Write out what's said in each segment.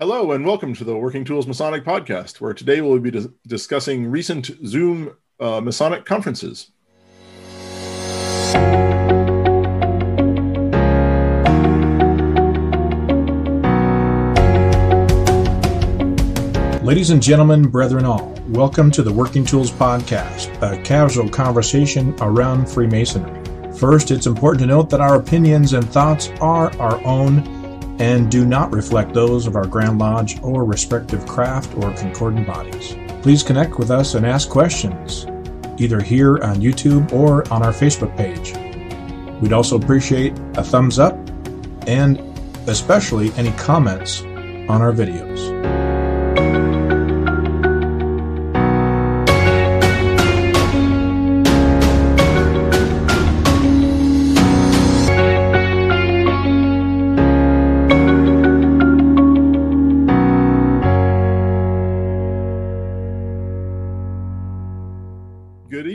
Hello, and welcome to the Working Tools Masonic Podcast, where today we'll be dis- discussing recent Zoom uh, Masonic conferences. Ladies and gentlemen, brethren all, welcome to the Working Tools Podcast, a casual conversation around Freemasonry. First, it's important to note that our opinions and thoughts are our own and do not reflect those of our Grand Lodge or respective craft or concordant bodies. Please connect with us and ask questions, either here on YouTube or on our Facebook page. We'd also appreciate a thumbs up and especially any comments on our videos.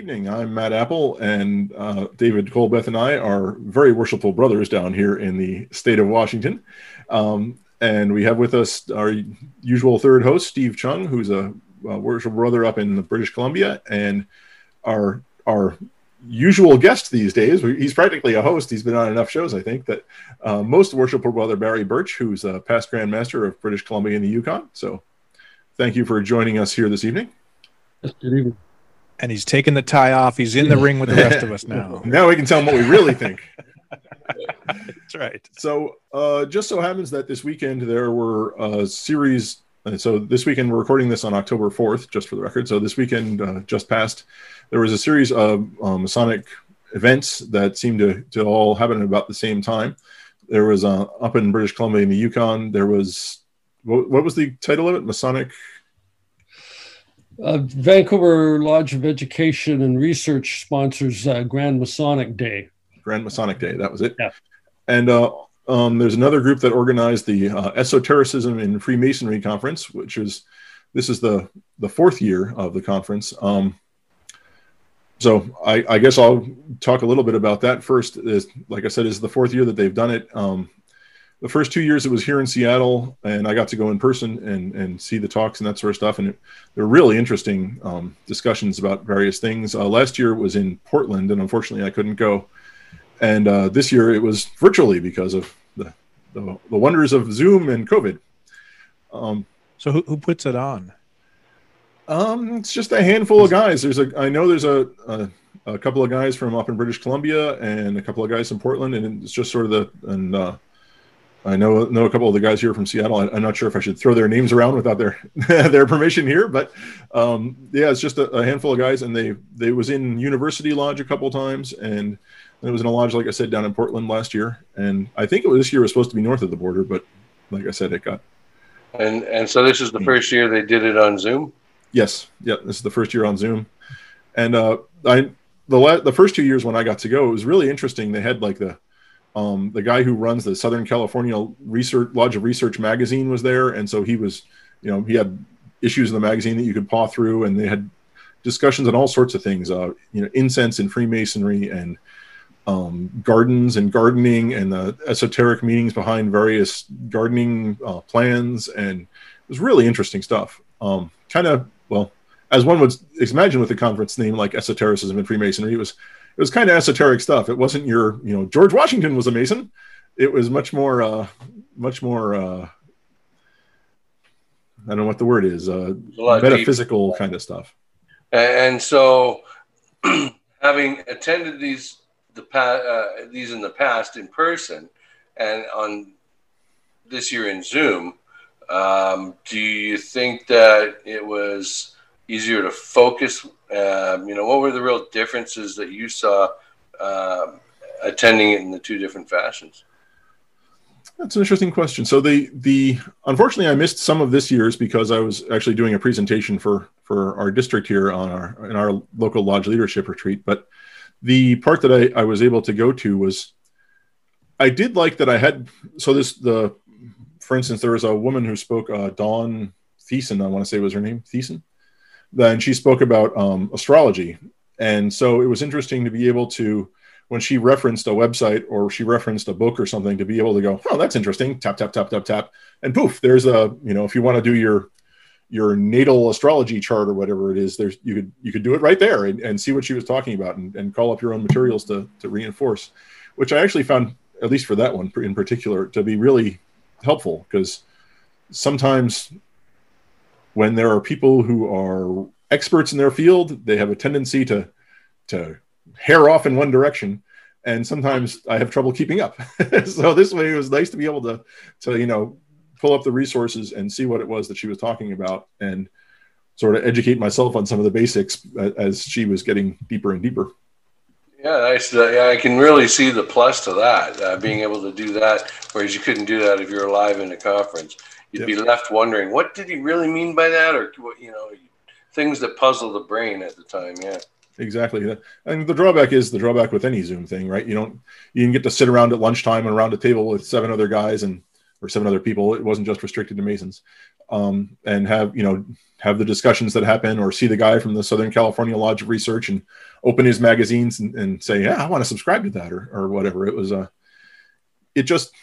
Evening. I'm Matt Appel, and uh, David Colbeth and I are very worshipful brothers down here in the state of Washington. Um, and we have with us our usual third host, Steve Chung, who's a, a worshipful brother up in British Columbia, and our our usual guest these days. He's practically a host. He's been on enough shows, I think, that uh, most worshipful brother Barry Burch, who's a past Grand Master of British Columbia and the Yukon. So, thank you for joining us here this evening. Yes, Good evening. And he's taking the tie off. He's in the ring with the rest of us now. Now we can tell him what we really think. That's right. So, uh, just so happens that this weekend there were a series. And so this weekend we're recording this on October 4th, just for the record. So this weekend uh, just passed, there was a series of uh, Masonic events that seemed to, to all happen at about the same time. There was uh, up in British Columbia in the Yukon. There was what, what was the title of it? Masonic. Uh, Vancouver Lodge of Education and Research sponsors uh, Grand Masonic Day. Grand Masonic Day. That was it. Yeah. And uh, um, there's another group that organized the uh, Esotericism in Freemasonry conference, which is this is the the fourth year of the conference. Um, so I, I guess I'll talk a little bit about that first. Is like I said, is the fourth year that they've done it. Um, the first two years it was here in Seattle, and I got to go in person and and see the talks and that sort of stuff, and it, they're really interesting um, discussions about various things. Uh, last year it was in Portland, and unfortunately I couldn't go. And uh, this year it was virtually because of the, the, the wonders of Zoom and COVID. Um, So who, who puts it on? um, it's just a handful of guys. There's a I know there's a, a a couple of guys from up in British Columbia and a couple of guys from Portland, and it's just sort of the and uh, I know know a couple of the guys here from Seattle. I, I'm not sure if I should throw their names around without their their permission here, but um, yeah, it's just a, a handful of guys, and they they was in University Lodge a couple times, and it was in a lodge like I said down in Portland last year, and I think it was this year was supposed to be north of the border, but like I said, it got And and so this is the first year they did it on Zoom. Yes, yeah, this is the first year on Zoom, and uh, I the la- the first two years when I got to go, it was really interesting. They had like the um, the guy who runs the Southern California Research Lodge of Research magazine was there, and so he was, you know, he had issues in the magazine that you could paw through, and they had discussions on all sorts of things, uh, you know, incense and Freemasonry and um, gardens and gardening and the esoteric meanings behind various gardening uh, plans, and it was really interesting stuff. Um, kind of well, as one would imagine with a conference name like Esotericism and Freemasonry, it was it was kind of esoteric stuff. It wasn't your you know George Washington was a Mason. It was much more uh, much more uh, I don't know what the word is uh, metaphysical kind of stuff. And so, having attended these the pa- uh, these in the past in person, and on this year in Zoom, um, do you think that it was easier to focus? Um, you know, what were the real differences that you saw um, attending it in the two different fashions? That's an interesting question. So the the unfortunately I missed some of this year's because I was actually doing a presentation for for our district here on our in our local lodge leadership retreat. But the part that I, I was able to go to was I did like that I had so this the for instance there was a woman who spoke uh, Dawn Thiessen I want to say was her name Thiessen. Then she spoke about um, astrology, and so it was interesting to be able to when she referenced a website or she referenced a book or something to be able to go, oh, that's interesting. Tap tap tap tap tap, and poof, there's a you know if you want to do your your natal astrology chart or whatever it is, there's you could you could do it right there and, and see what she was talking about and, and call up your own materials to to reinforce, which I actually found at least for that one in particular to be really helpful. Because sometimes when there are people who are experts in their field, they have a tendency to to hair off in one direction. And sometimes i have trouble keeping up. So this way it was nice to be able to to you know pull up the resources and see what it was that she was talking about and sort of educate myself on some of the basics as she was getting deeper and deeper. Yeah nice yeah, i can really see the plus to that uh, being able to do that whereas you couldn't do that if you're live in a conference you'd yep. be left wondering what did he really mean by that or you know things that puzzle the brain at the time yeah exactly. And the drawback is the drawback with any Zoom thing, right? You don't you can get to sit around at lunchtime and around a table with seven other guys and or seven other people. It wasn't just restricted to Masons, um, and have you know have the discussions that happen, or see the guy from the Southern California Lodge of Research and open his magazines and, and say, yeah, I want to subscribe to that or or whatever. It was a, uh, it just.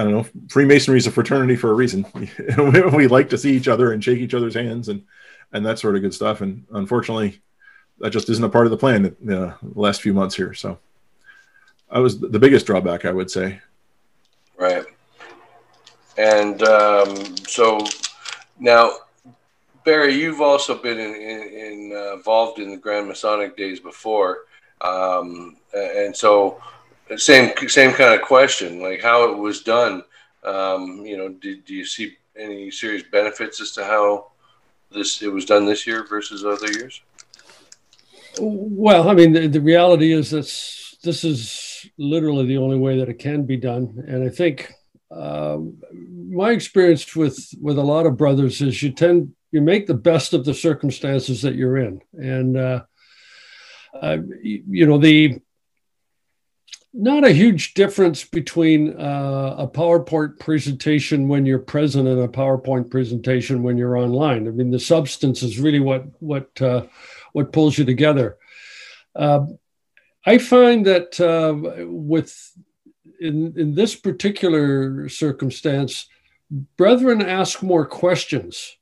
I don't know. Freemasonry is a fraternity for a reason. we like to see each other and shake each other's hands and and that sort of good stuff. And unfortunately, that just isn't a part of the plan uh, the last few months here. So I was the biggest drawback, I would say. Right. And um, so now, Barry, you've also been in, in, in uh, involved in the Grand Masonic days before, um, and so same same kind of question, like how it was done. Um, you know, did, do you see any serious benefits as to how this it was done this year versus other years? Well, I mean, the, the reality is that this is literally the only way that it can be done, and I think um, my experience with with a lot of brothers is you tend you make the best of the circumstances that you're in, and uh, uh, you know the not a huge difference between uh, a PowerPoint presentation when you're present and a PowerPoint presentation when you're online. I mean, the substance is really what what uh, what pulls you together. Uh, I find that uh, with in in this particular circumstance, brethren ask more questions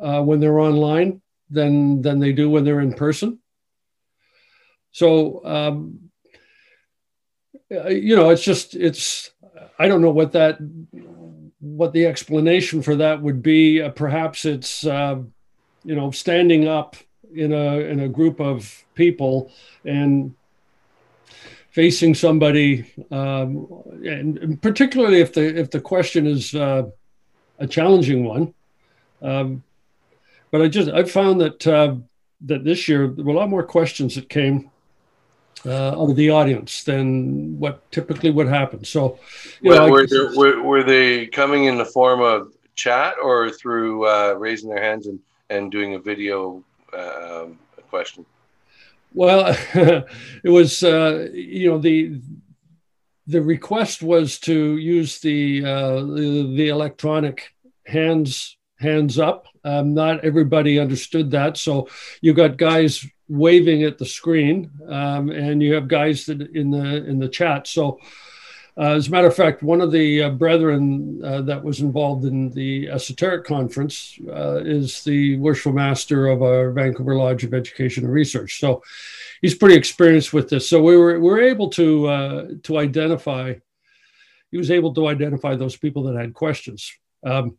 uh, when they're online than than they do when they're in person. So um, you know, it's just it's I don't know what that what the explanation for that would be. Uh, perhaps it's uh, you know standing up in a in a group of people and facing somebody, um, and, particularly if the if the question is uh, a challenging one. Um, but I just I found that uh, that this year there were a lot more questions that came uh, of the audience than what typically would happen. So, you know, were, there, were, were, they coming in the form of chat or through uh, raising their hands and, and doing a video um, question? Well, it was uh, you know the the request was to use the uh, the, the, electronic hands hands up. Um, not everybody understood that, so you got guys waving at the screen, um, and you have guys that in the in the chat. So uh, as a matter of fact, one of the uh, brethren uh, that was involved in the esoteric conference uh, is the worshipful master of our Vancouver Lodge of Education and Research. So he's pretty experienced with this. So we were we were able to uh, to identify. He was able to identify those people that had questions. Um,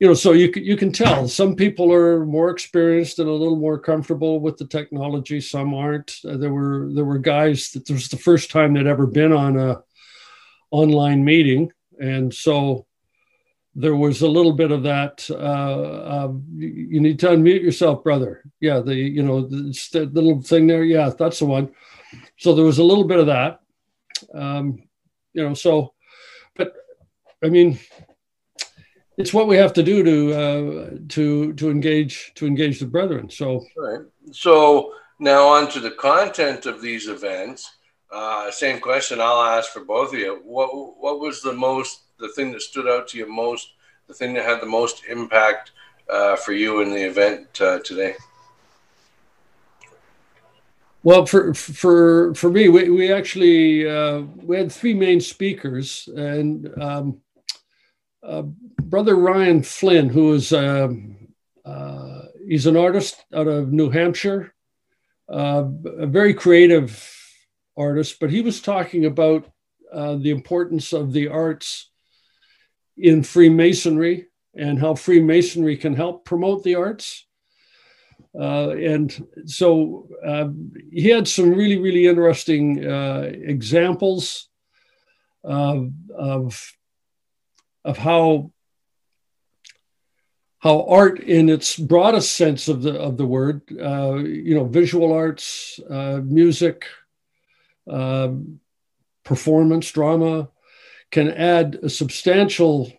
you know, so you you can tell some people are more experienced and a little more comfortable with the technology. Some aren't. Uh, there were there were guys that was the first time they'd ever been on a online meeting. And so there was a little bit of that. Uh, uh, you need to unmute yourself, brother. Yeah, the you know the, little thing there. Yeah, that's the one. So there was a little bit of that. Um, you know, so, but I mean, it's what we have to do to uh, to to engage to engage the brethren. So, right. So now on to the content of these events. Uh, same question I'll ask for both of you. What what was the most the thing that stood out to you most? The thing that had the most impact uh, for you in the event uh, today? Well, for for for me, we, we actually uh, we had three main speakers, and um, uh, brother Ryan Flynn, who is um, uh, he's an artist out of New Hampshire, uh, a very creative artist, but he was talking about uh, the importance of the arts in Freemasonry and how Freemasonry can help promote the arts. Uh, and so uh, he had some really, really interesting uh, examples of, of how how art in its broadest sense of the of the word uh, you know visual arts uh, music um, performance drama can add a substantial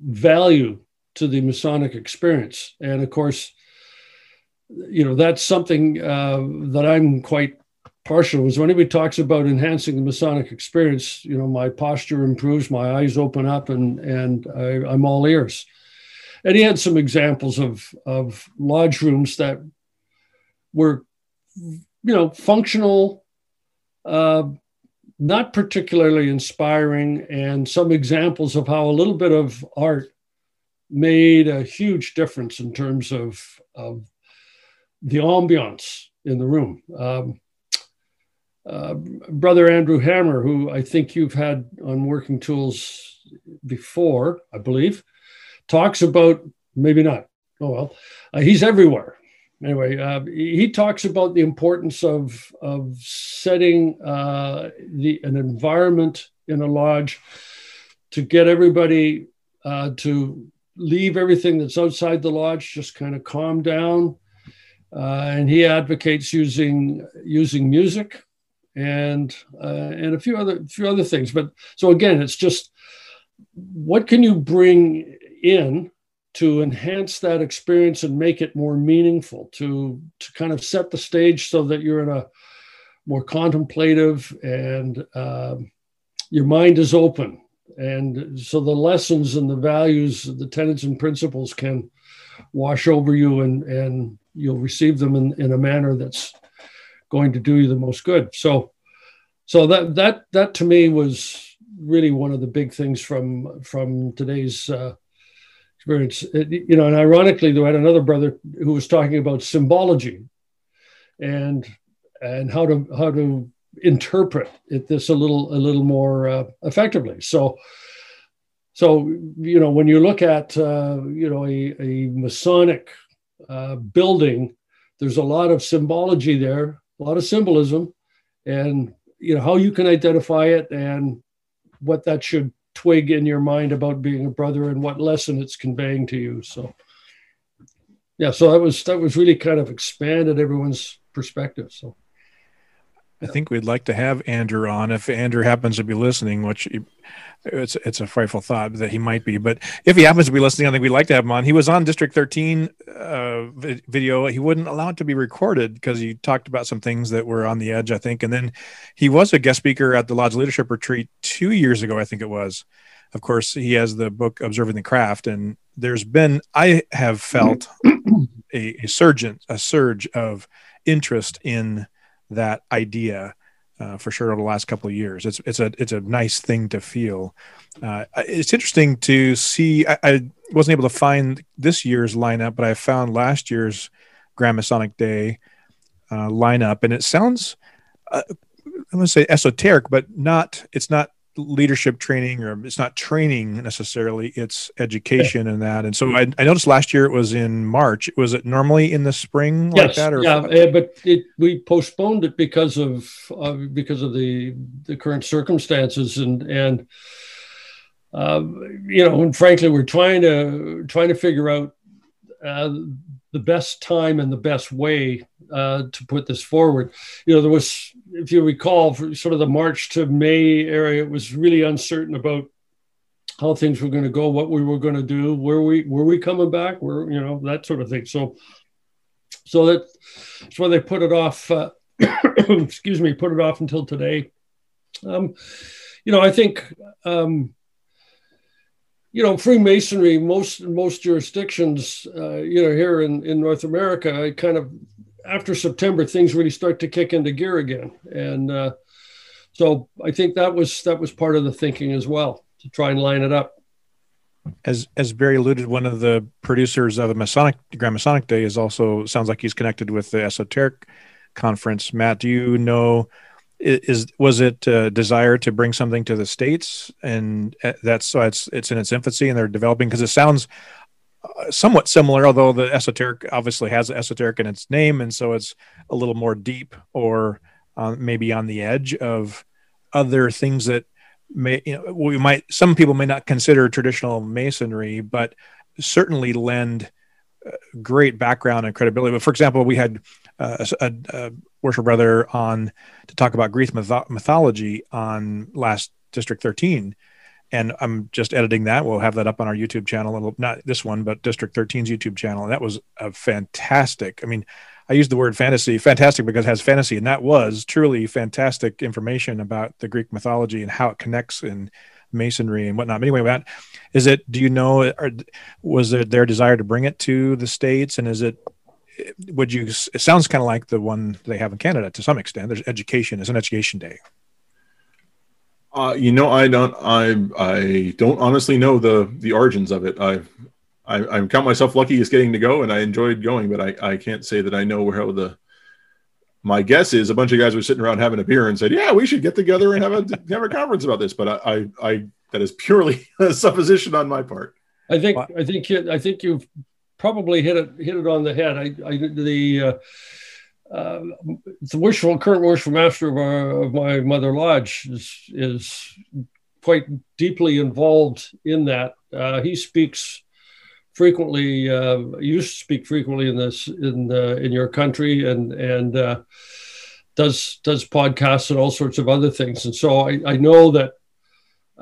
value to the masonic experience. And of course you know that's something uh, that i'm quite partial is when anybody talks about enhancing the masonic experience you know my posture improves my eyes open up and and I, i'm all ears and he had some examples of of lodge rooms that were you know functional uh, not particularly inspiring and some examples of how a little bit of art made a huge difference in terms of, of the ambiance in the room. Um, uh, brother andrew hammer who i think you've had on working tools before i believe talks about maybe not. Oh well, uh, he's everywhere. Anyway, uh, he talks about the importance of of setting uh, the an environment in a lodge to get everybody uh, to leave everything that's outside the lodge, just kind of calm down. Uh, and he advocates using using music and uh, and a few other few other things. But so again, it's just what can you bring in to enhance that experience and make it more meaningful to to kind of set the stage so that you're in a more contemplative and um, your mind is open. And so the lessons and the values the tenets and principles can wash over you and and you'll receive them in, in a manner that's going to do you the most good. So so that that that to me was really one of the big things from from today's uh, experience. You know, and ironically, though, I had another brother who was talking about symbology and and how to how to interpret it this a little a little more uh, effectively. So so you know when you look at uh, you know a, a Masonic uh, building, there's a lot of symbology there, a lot of symbolism, and you know how you can identify it and what that should twig in your mind about being a brother and what lesson it's conveying to you. So yeah, so that was that was really kind of expanded everyone's perspective. So I think we'd like to have Andrew on if Andrew happens to be listening, which it's it's a frightful thought that he might be. But if he happens to be listening, I think we'd like to have him on. He was on District 13 uh, video. He wouldn't allow it to be recorded because he talked about some things that were on the edge, I think. And then he was a guest speaker at the Lodge Leadership Retreat two years ago, I think it was. Of course, he has the book Observing the Craft, and there's been I have felt a, a surge a surge of interest in that idea uh, for sure over the last couple of years. It's it's a it's a nice thing to feel. Uh, it's interesting to see. I, I, wasn't able to find this year's lineup, but I found last year's Grand Masonic Day uh, lineup, and it sounds uh, I'm going to say esoteric, but not. It's not leadership training or it's not training necessarily it's education and that. And so I, I, noticed last year it was in march. Was it normally in the spring yes, like that or yeah uh, but it, we postponed it because of uh, because of the the current circumstances and and uh, you know and frankly we're trying to trying to figure out uh, the best time and the best way uh, to put this forward. You know, there was, if you recall, for sort of the March to May area, it was really uncertain about how things were going to go, what we were going to do, where we were we coming back, where you know that sort of thing. So, so that, that's why they put it off. Uh, excuse me, put it off until today. Um, you know, I think. Um, you know, Freemasonry, most most jurisdictions, uh, you know, here in, in North America, kind of after September, things really start to kick into gear again. And uh, so I think that was that was part of the thinking as well to try and line it up. As as Barry alluded, one of the producers of the Masonic Grand Masonic Day is also sounds like he's connected with the Esoteric Conference. Matt, do you know? Is was it a desire to bring something to the states, and uh, that's so it's it's in its infancy and they're developing because it sounds uh, somewhat similar, although the esoteric obviously has esoteric in its name, and so it's a little more deep or uh, maybe on the edge of other things that may you know we might some people may not consider traditional masonry, but certainly lend uh, great background and credibility. But for example, we had uh, a, a, worship brother on to talk about Greek myth- mythology on last District 13 and I'm just editing that. We'll have that up on our YouTube channel. It'll, not this one, but District 13's YouTube channel. And that was a fantastic. I mean, I used the word fantasy, fantastic because it has fantasy, and that was truly fantastic information about the Greek mythology and how it connects in masonry and whatnot. But anyway, Matt, is it? Do you know? Or was it their desire to bring it to the states? And is it? Would you? It sounds kind of like the one they have in Canada to some extent. There's education. It's an education day. Uh, you know, I don't. I I don't honestly know the the origins of it. I I, I count myself lucky as getting to go, and I enjoyed going, but I I can't say that I know how the. My guess is a bunch of guys were sitting around having a beer and said, "Yeah, we should get together and have a have a conference about this." But I I, I that is purely a supposition on my part. I think I think I think you've probably hit it hit it on the head. I, I the uh, uh, the worshipful, current worshipful master of, our, of my mother lodge is, is quite deeply involved in that. Uh, he speaks frequently. Uh, used to speak frequently in this in in your country, and and uh, does does podcasts and all sorts of other things. And so I, I know that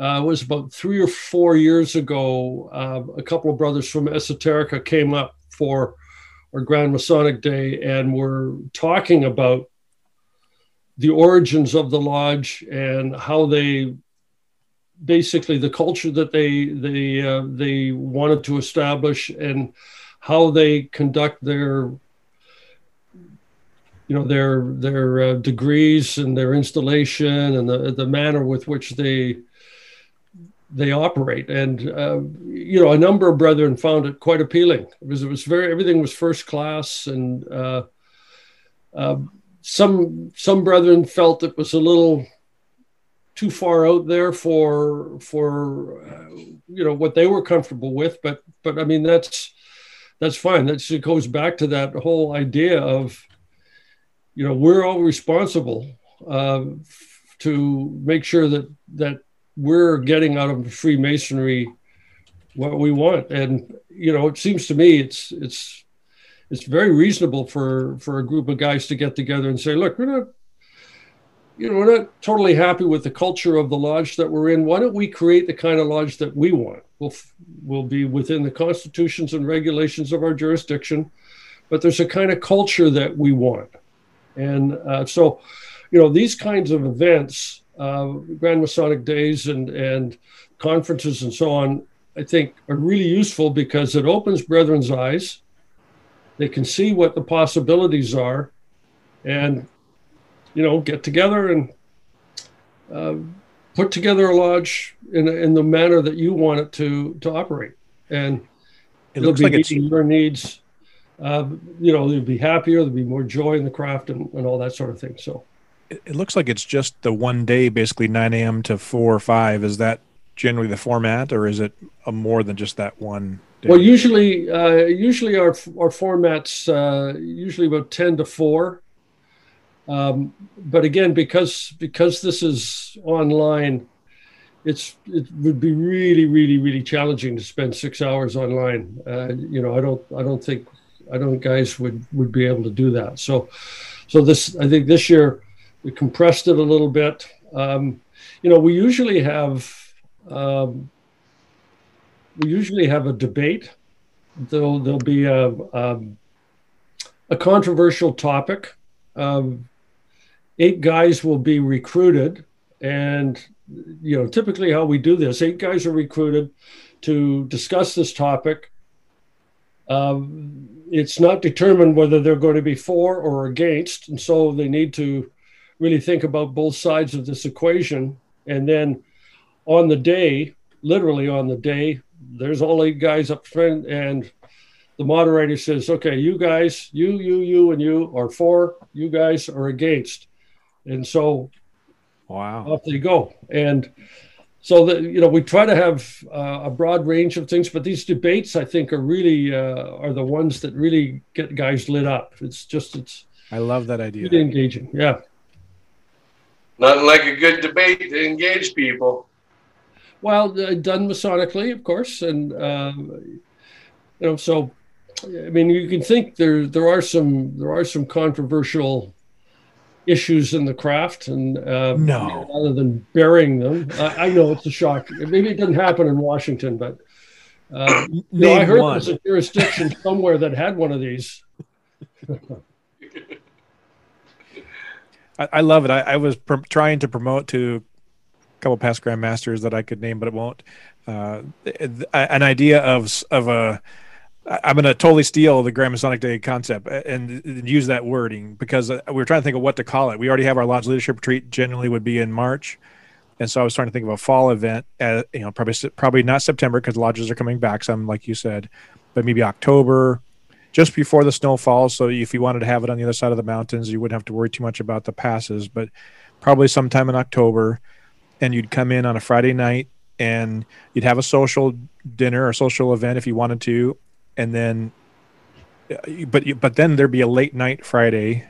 uh, it was about three or four years ago. Uh, a couple of brothers from Esoterica came up for or Grand Masonic Day, and we're talking about the origins of the lodge and how they basically the culture that they they uh, they wanted to establish and how they conduct their you know their their uh, degrees and their installation and the the manner with which they they operate. And uh, you know, a number of brethren found it quite appealing because it was very everything was first class, and uh, uh, some some brethren felt it was a little too far out there for for uh, you know what they were comfortable with. But but I mean that's that's fine. That it goes back to that whole idea of you know we're all responsible uh, to make sure that that we're getting out of Freemasonry what we want. And you know, it seems to me it's it's it's very reasonable for for a group of guys to get together and say, look, we're not you know, we're not totally happy with the culture of the lodge that we're in. Why don't we create the kind of lodge that we want? We'll, we'll be within the constitutions and regulations of our jurisdiction, but there's a kind of culture that we want. And uh, so, you know, these kinds of events uh, Grand Masonic days and, and conferences and so on, I think are really useful because it opens brethren's eyes. They can see what the possibilities are and, you know, get together and uh, put together a lodge in, in the manner that you want it to, to operate. And it looks be like meeting your needs. Uh, you know, they'll be happier, there'll be more joy in the craft and, and all that sort of thing. So, it looks like it's just the one day, basically 9 a.m. to 4 or 5. Is that generally the format, or is it more than just that one? Day? Well, usually, uh, usually our our formats uh, usually about 10 to 4. Um, but again, because because this is online, it's it would be really, really, really challenging to spend six hours online. Uh, you know, I don't I don't think I don't think guys would would be able to do that. So, so this I think this year we compressed it a little bit. Um, you know, we usually have um, we usually have a debate. There'll there'll be a um, a controversial topic. Um, eight guys will be recruited, and you know, typically how we do this, eight guys are recruited to discuss this topic. um, it's not determined whether they're going to be for or against, and so they need to really think about both sides of this equation. And then on the day, literally on the day, there's all eight guys up front, and the moderator says, "Okay, you guys, you, you, you, and you are for. You guys are against." And so, wow, off they go. And so that you know we try to have uh, a broad range of things but these debates i think are really uh, are the ones that really get guys lit up it's just it's i love that idea really engaging yeah nothing like a good debate to engage people. Well uh, done masonically of course and um, you know so i mean you can think there there are some there are some controversial issues in the craft and uh, no. rather than burying them. I, I, know it's a shock. Maybe it didn't happen in washington but uh, no, i heard one. there's a jurisdiction somewhere that had one of these I, I, love it i, I was pr- trying to promote to a couple past grandmasters that i could name but it won't uh, an idea of of a I'm going to totally steal the Grand Masonic Day concept and, and, use that wording because uh, we were trying to think of what to call it. We already have our Lodge Leadership Retreat. Generally, would be in March, and so I was trying to think of a fall event. At, you know, probably probably not September because lodges are coming back. Some, like you said, but maybe October, just before the snow falls. So if you wanted to have it on the other side of the mountains, you wouldn't have to worry too much about the passes. But probably sometime in October, and you'd come in on a Friday night and you'd have a social dinner or social event if you wanted to and then but but then there'd be a late night Friday,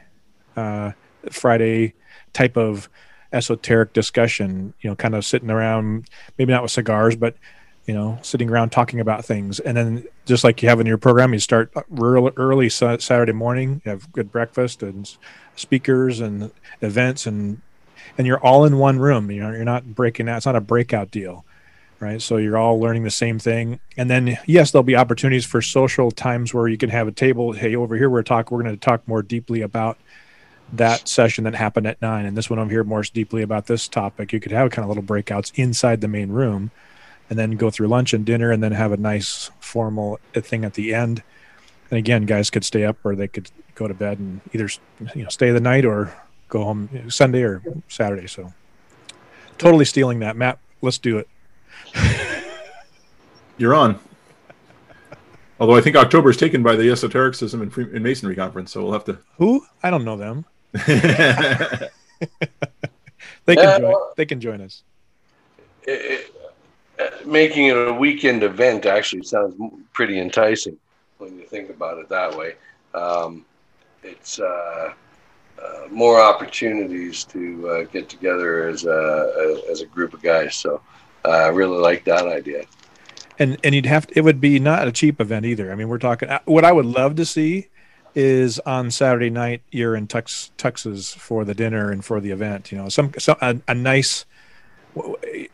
uh, Friday type of esoteric discussion. You know, kind of sitting around, maybe not with cigars, but you know, sitting around talking about things. And then just like you have in your program, you start early, early Saturday morning. You have good breakfast and speakers and events, and and you're all in one room. You know, you're not breaking out. It's not a breakout deal right? So you're all learning the same thing. And then, yes, there'll be opportunities for social times where you can have a table. Hey, over here, we're talk. We're going to talk more deeply about that session that happened at nine, and this one over here more deeply about this topic. You could have kind of little breakouts inside the main room, and then go through lunch and dinner, and then have a nice formal thing at the end. And again, guys could stay up or they could go to bed and either you know stay the night or go home Sunday or Saturday. So totally stealing that, Matt. Let's do it. You're on. Although I think October is taken by the Esotericism and, and Masonry conference, so we'll have to. Who? I don't know them. they can join. They can join us. It, it, making it a weekend event actually sounds pretty enticing when you think about it that way. Um, it's uh, uh, more opportunities to uh, get together as a as a group of guys. So I really like that idea. And and you'd have to, it would be not a cheap event either. I mean, we're talking. Uh, what I would love to see is on Saturday night you're in tux tuxes for the dinner and for the event. You know, some, some a, a nice.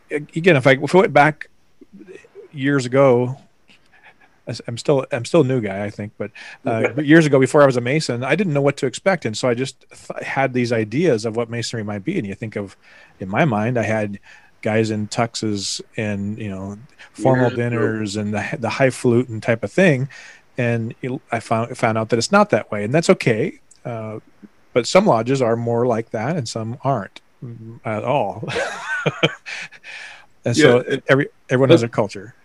Again, if I if I went back years ago, I'm still I'm still a new guy, I think, but, uh, but years ago, before I was a Mason, I didn't know what to expect, and so I just th- had these ideas of what Masonry might be. And you think of, in my mind, I had guys in tuxes and you know formal yeah, dinners and the the highfalutin type of thing, and I found found out that it's not that way, and that's okay. Uh, but some lodges are more like that, and some aren't at all. and so yeah, every everyone but, has a culture.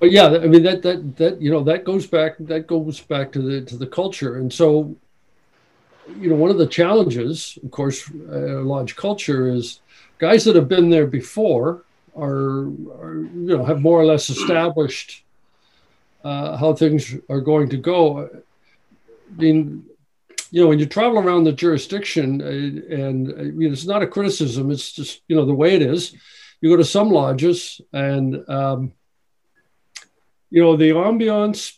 But yeah, I mean that that that you know that goes back that goes back to the to the culture, and so you know one of the challenges, of course, uh, lodge culture is guys that have been there before are, are you know have more or less established uh, how things are going to go. I mean, you know, when you travel around the jurisdiction, uh, and uh, you know, it's not a criticism; it's just you know the way it is. You go to some lodges, and um, you know the ambiance,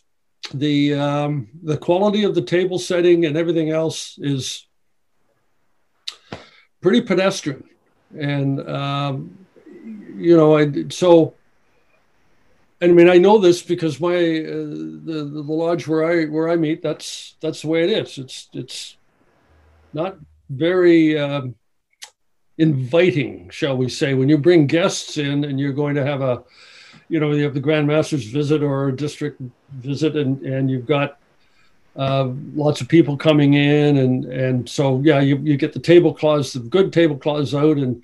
the um, the quality of the table setting, and everything else is pretty pedestrian and um, you know, I so. I mean, I know this because my uh, the, the lodge where I where I meet that's that's the way it is. It's it's not very um, inviting, shall we say, when you bring guests in and you're going to have a you know, you have the Grand Master's visit or a district visit, and and you've got uh, lots of people coming in, and and so yeah, you you get the tablecloths, the good tablecloths out, and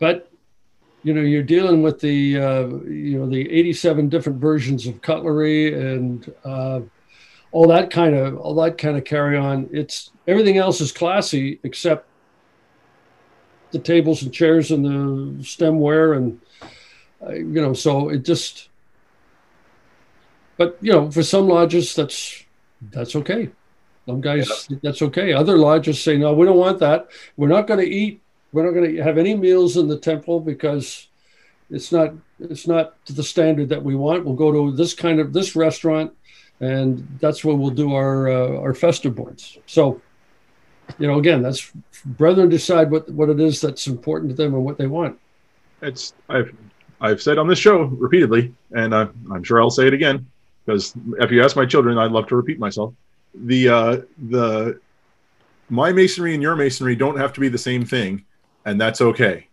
but you know you're dealing with the uh, you know the 87 different versions of cutlery and uh, all that kind of all that kind of carry on. It's everything else is classy except the tables and chairs and the stemware and uh, you know so it just but you know for some lodges that's that's okay some guys yeah. that's okay other lodges say no we don't want that we're not going to eat we're not going to have any meals in the temple because it's not it's not to the standard that we want. We'll go to this kind of this restaurant and that's where we'll do our uh, our festive boards. So you know again that's brethren decide what what it is that's important to them and what they want. It's i've i've said on this show repeatedly and I, i'm sure i'll say it again because if you ask my children i'd love to repeat myself. The uh the my masonry and your masonry don't have to be the same thing and that's okay.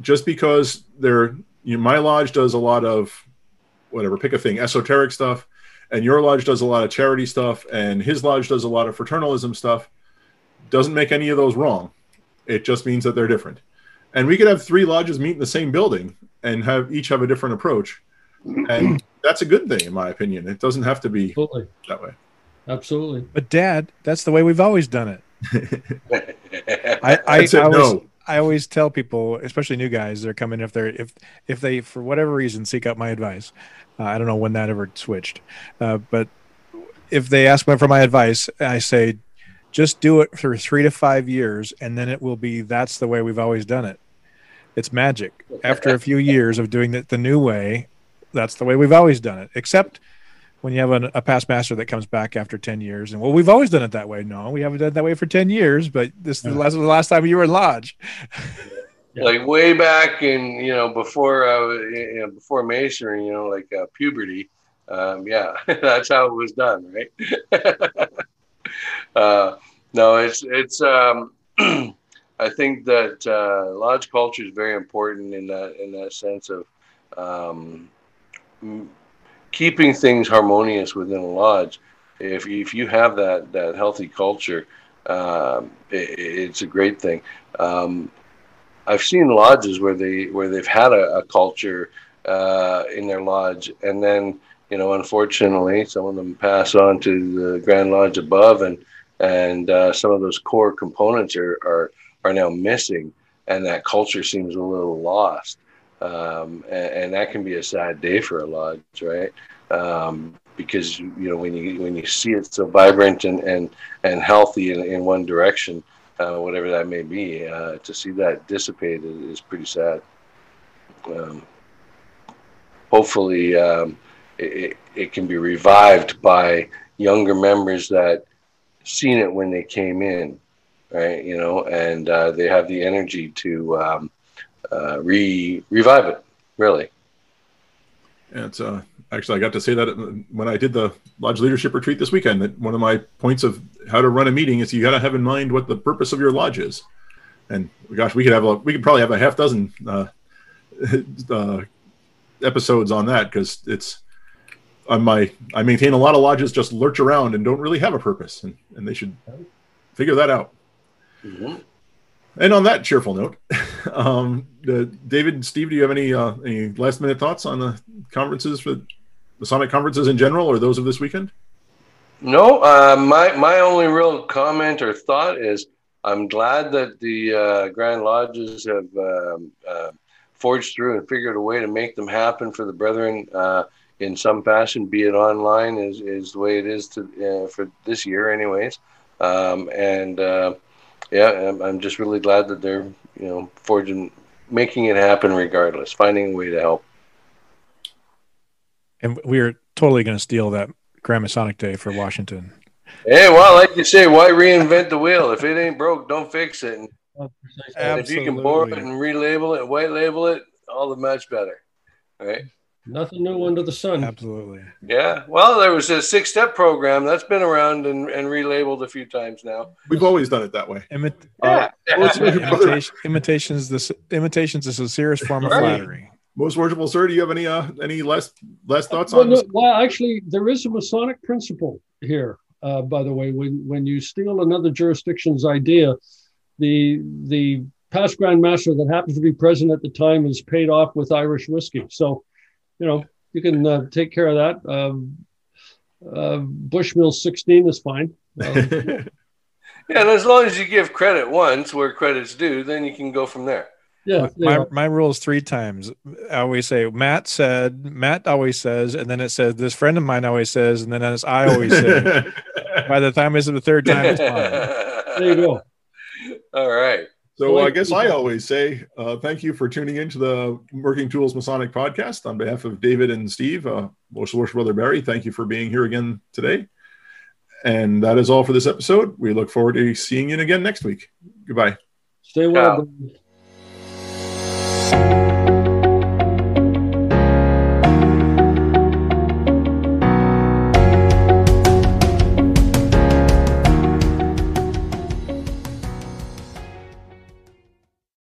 Just because they're you know, my lodge does a lot of whatever, pick a thing, esoteric stuff, and your lodge does a lot of charity stuff, and his lodge does a lot of fraternalism stuff, doesn't make any of those wrong. It just means that they're different. And we could have three lodges meet in the same building and have each have a different approach. And that's a good thing, in my opinion. It doesn't have to be Absolutely. that way. Absolutely. But, Dad, that's the way we've always done it. I, I, I, I was, no. I always tell people, especially new guys, they're coming if they're if if they for whatever reason seek out my advice. Uh, I don't know when that ever switched, uh, but if they ask me for my advice, I say, just do it for three to five years, and then it will be that's the way we've always done it. It's magic. After a few years of doing it the new way, that's the way we've always done it. Except when you have an, a past master that comes back after 10 years. And well we've always done it that way. No we haven't done it that way for 10 years but this is the last, the last time you were in lodge. Like way back in you know before uh, you know, before masonry you know like uh, puberty um, yeah that's how it was done right? Uh, no it's it's um, i think that uh, lodge culture is very important in that in that sense of um, keeping things harmonious within a lodge. If if you have that that healthy culture, um, it, it's a great thing. Um, I've seen lodges where they where they've had a, a culture uh, in their lodge, and then you know, unfortunately, some of them pass on to the Grand Lodge above, and and uh, some of those core components are, are are now missing, and that culture seems a little lost um, and, and, that can be a sad day for a lodge, right? Um, because you know when you when you see it so vibrant and and and healthy in, in one direction, uh, whatever that may be, uh, to see that dissipated is pretty sad. Um, hopefully, um, it, it can be revived by younger members that seen it when they came in, right? You know, and uh, they have the energy to um, uh, re revive it. Really. And it's uh, actually I got to say that when I did the lodge leadership retreat this weekend. That one of my points of how to run a meeting is you got to have in mind what the purpose of your lodge is. And gosh, we could have a we could probably have a half dozen uh, uh, episodes on that because it's on my I maintain a lot of lodges just lurch around and don't really have a purpose, and, and they should figure that out. Mm-hmm. And on that cheerful note, um, David Steve, do you have any uh, any last minute thoughts on the conferences for the Summit conferences in general, or those of this weekend? No, uh, my my only real comment or thought is I'm glad that the uh, Grand Lodges have um, uh, forged through and figured a way to make them happen for the brethren uh, in some fashion, be it online is, is the way it is to for this year, anyways. Um, and yeah, I'm just really glad that they're you know forging, making it happen regardless, finding a way to help. And we are totally going to steal that Grand Masonic Day for Washington. Hey, well, like you say, why reinvent the wheel? If it ain't broke, don't fix it. And, and if you can borrow it and relabel it, white label it, all the much better. Right. Nothing new under the sun. Absolutely. Yeah. Well, there was a six step program that's been around and, and relabeled a few times now. We've always done it that way. Imit- yeah. uh, imitation, imitations, the imitation's the sincerest form of flattery. Most worshipful sir, do you have any uh, any last last thoughts well, on no, this? well, actually, there is a Masonic principle here. Uh, by the way, when when you steal another jurisdiction's idea, the the past Grand Master that happens to be present at the time is paid off with Irish whiskey. So, you know, you can uh, take care of that. Um, uh, Bushmill 16 is fine. Uh, Yeah, and as long as you give credit once where credit's due, then you can go from there. yeah, My yeah. my rule is three times. I always say Matt said, Matt always says, and then it says this friend of mine always says, and then it's I always say. By the time it's the third time, it's fine. There you go. All right. So I guess I always say uh, thank you for tuning into the Working Tools Masonic podcast on behalf of David and Steve. Uh, most worship brother Barry, thank you for being here again today. And that is all for this episode. We look forward to seeing you again next week. Goodbye. Stay well. Ciao. Brian.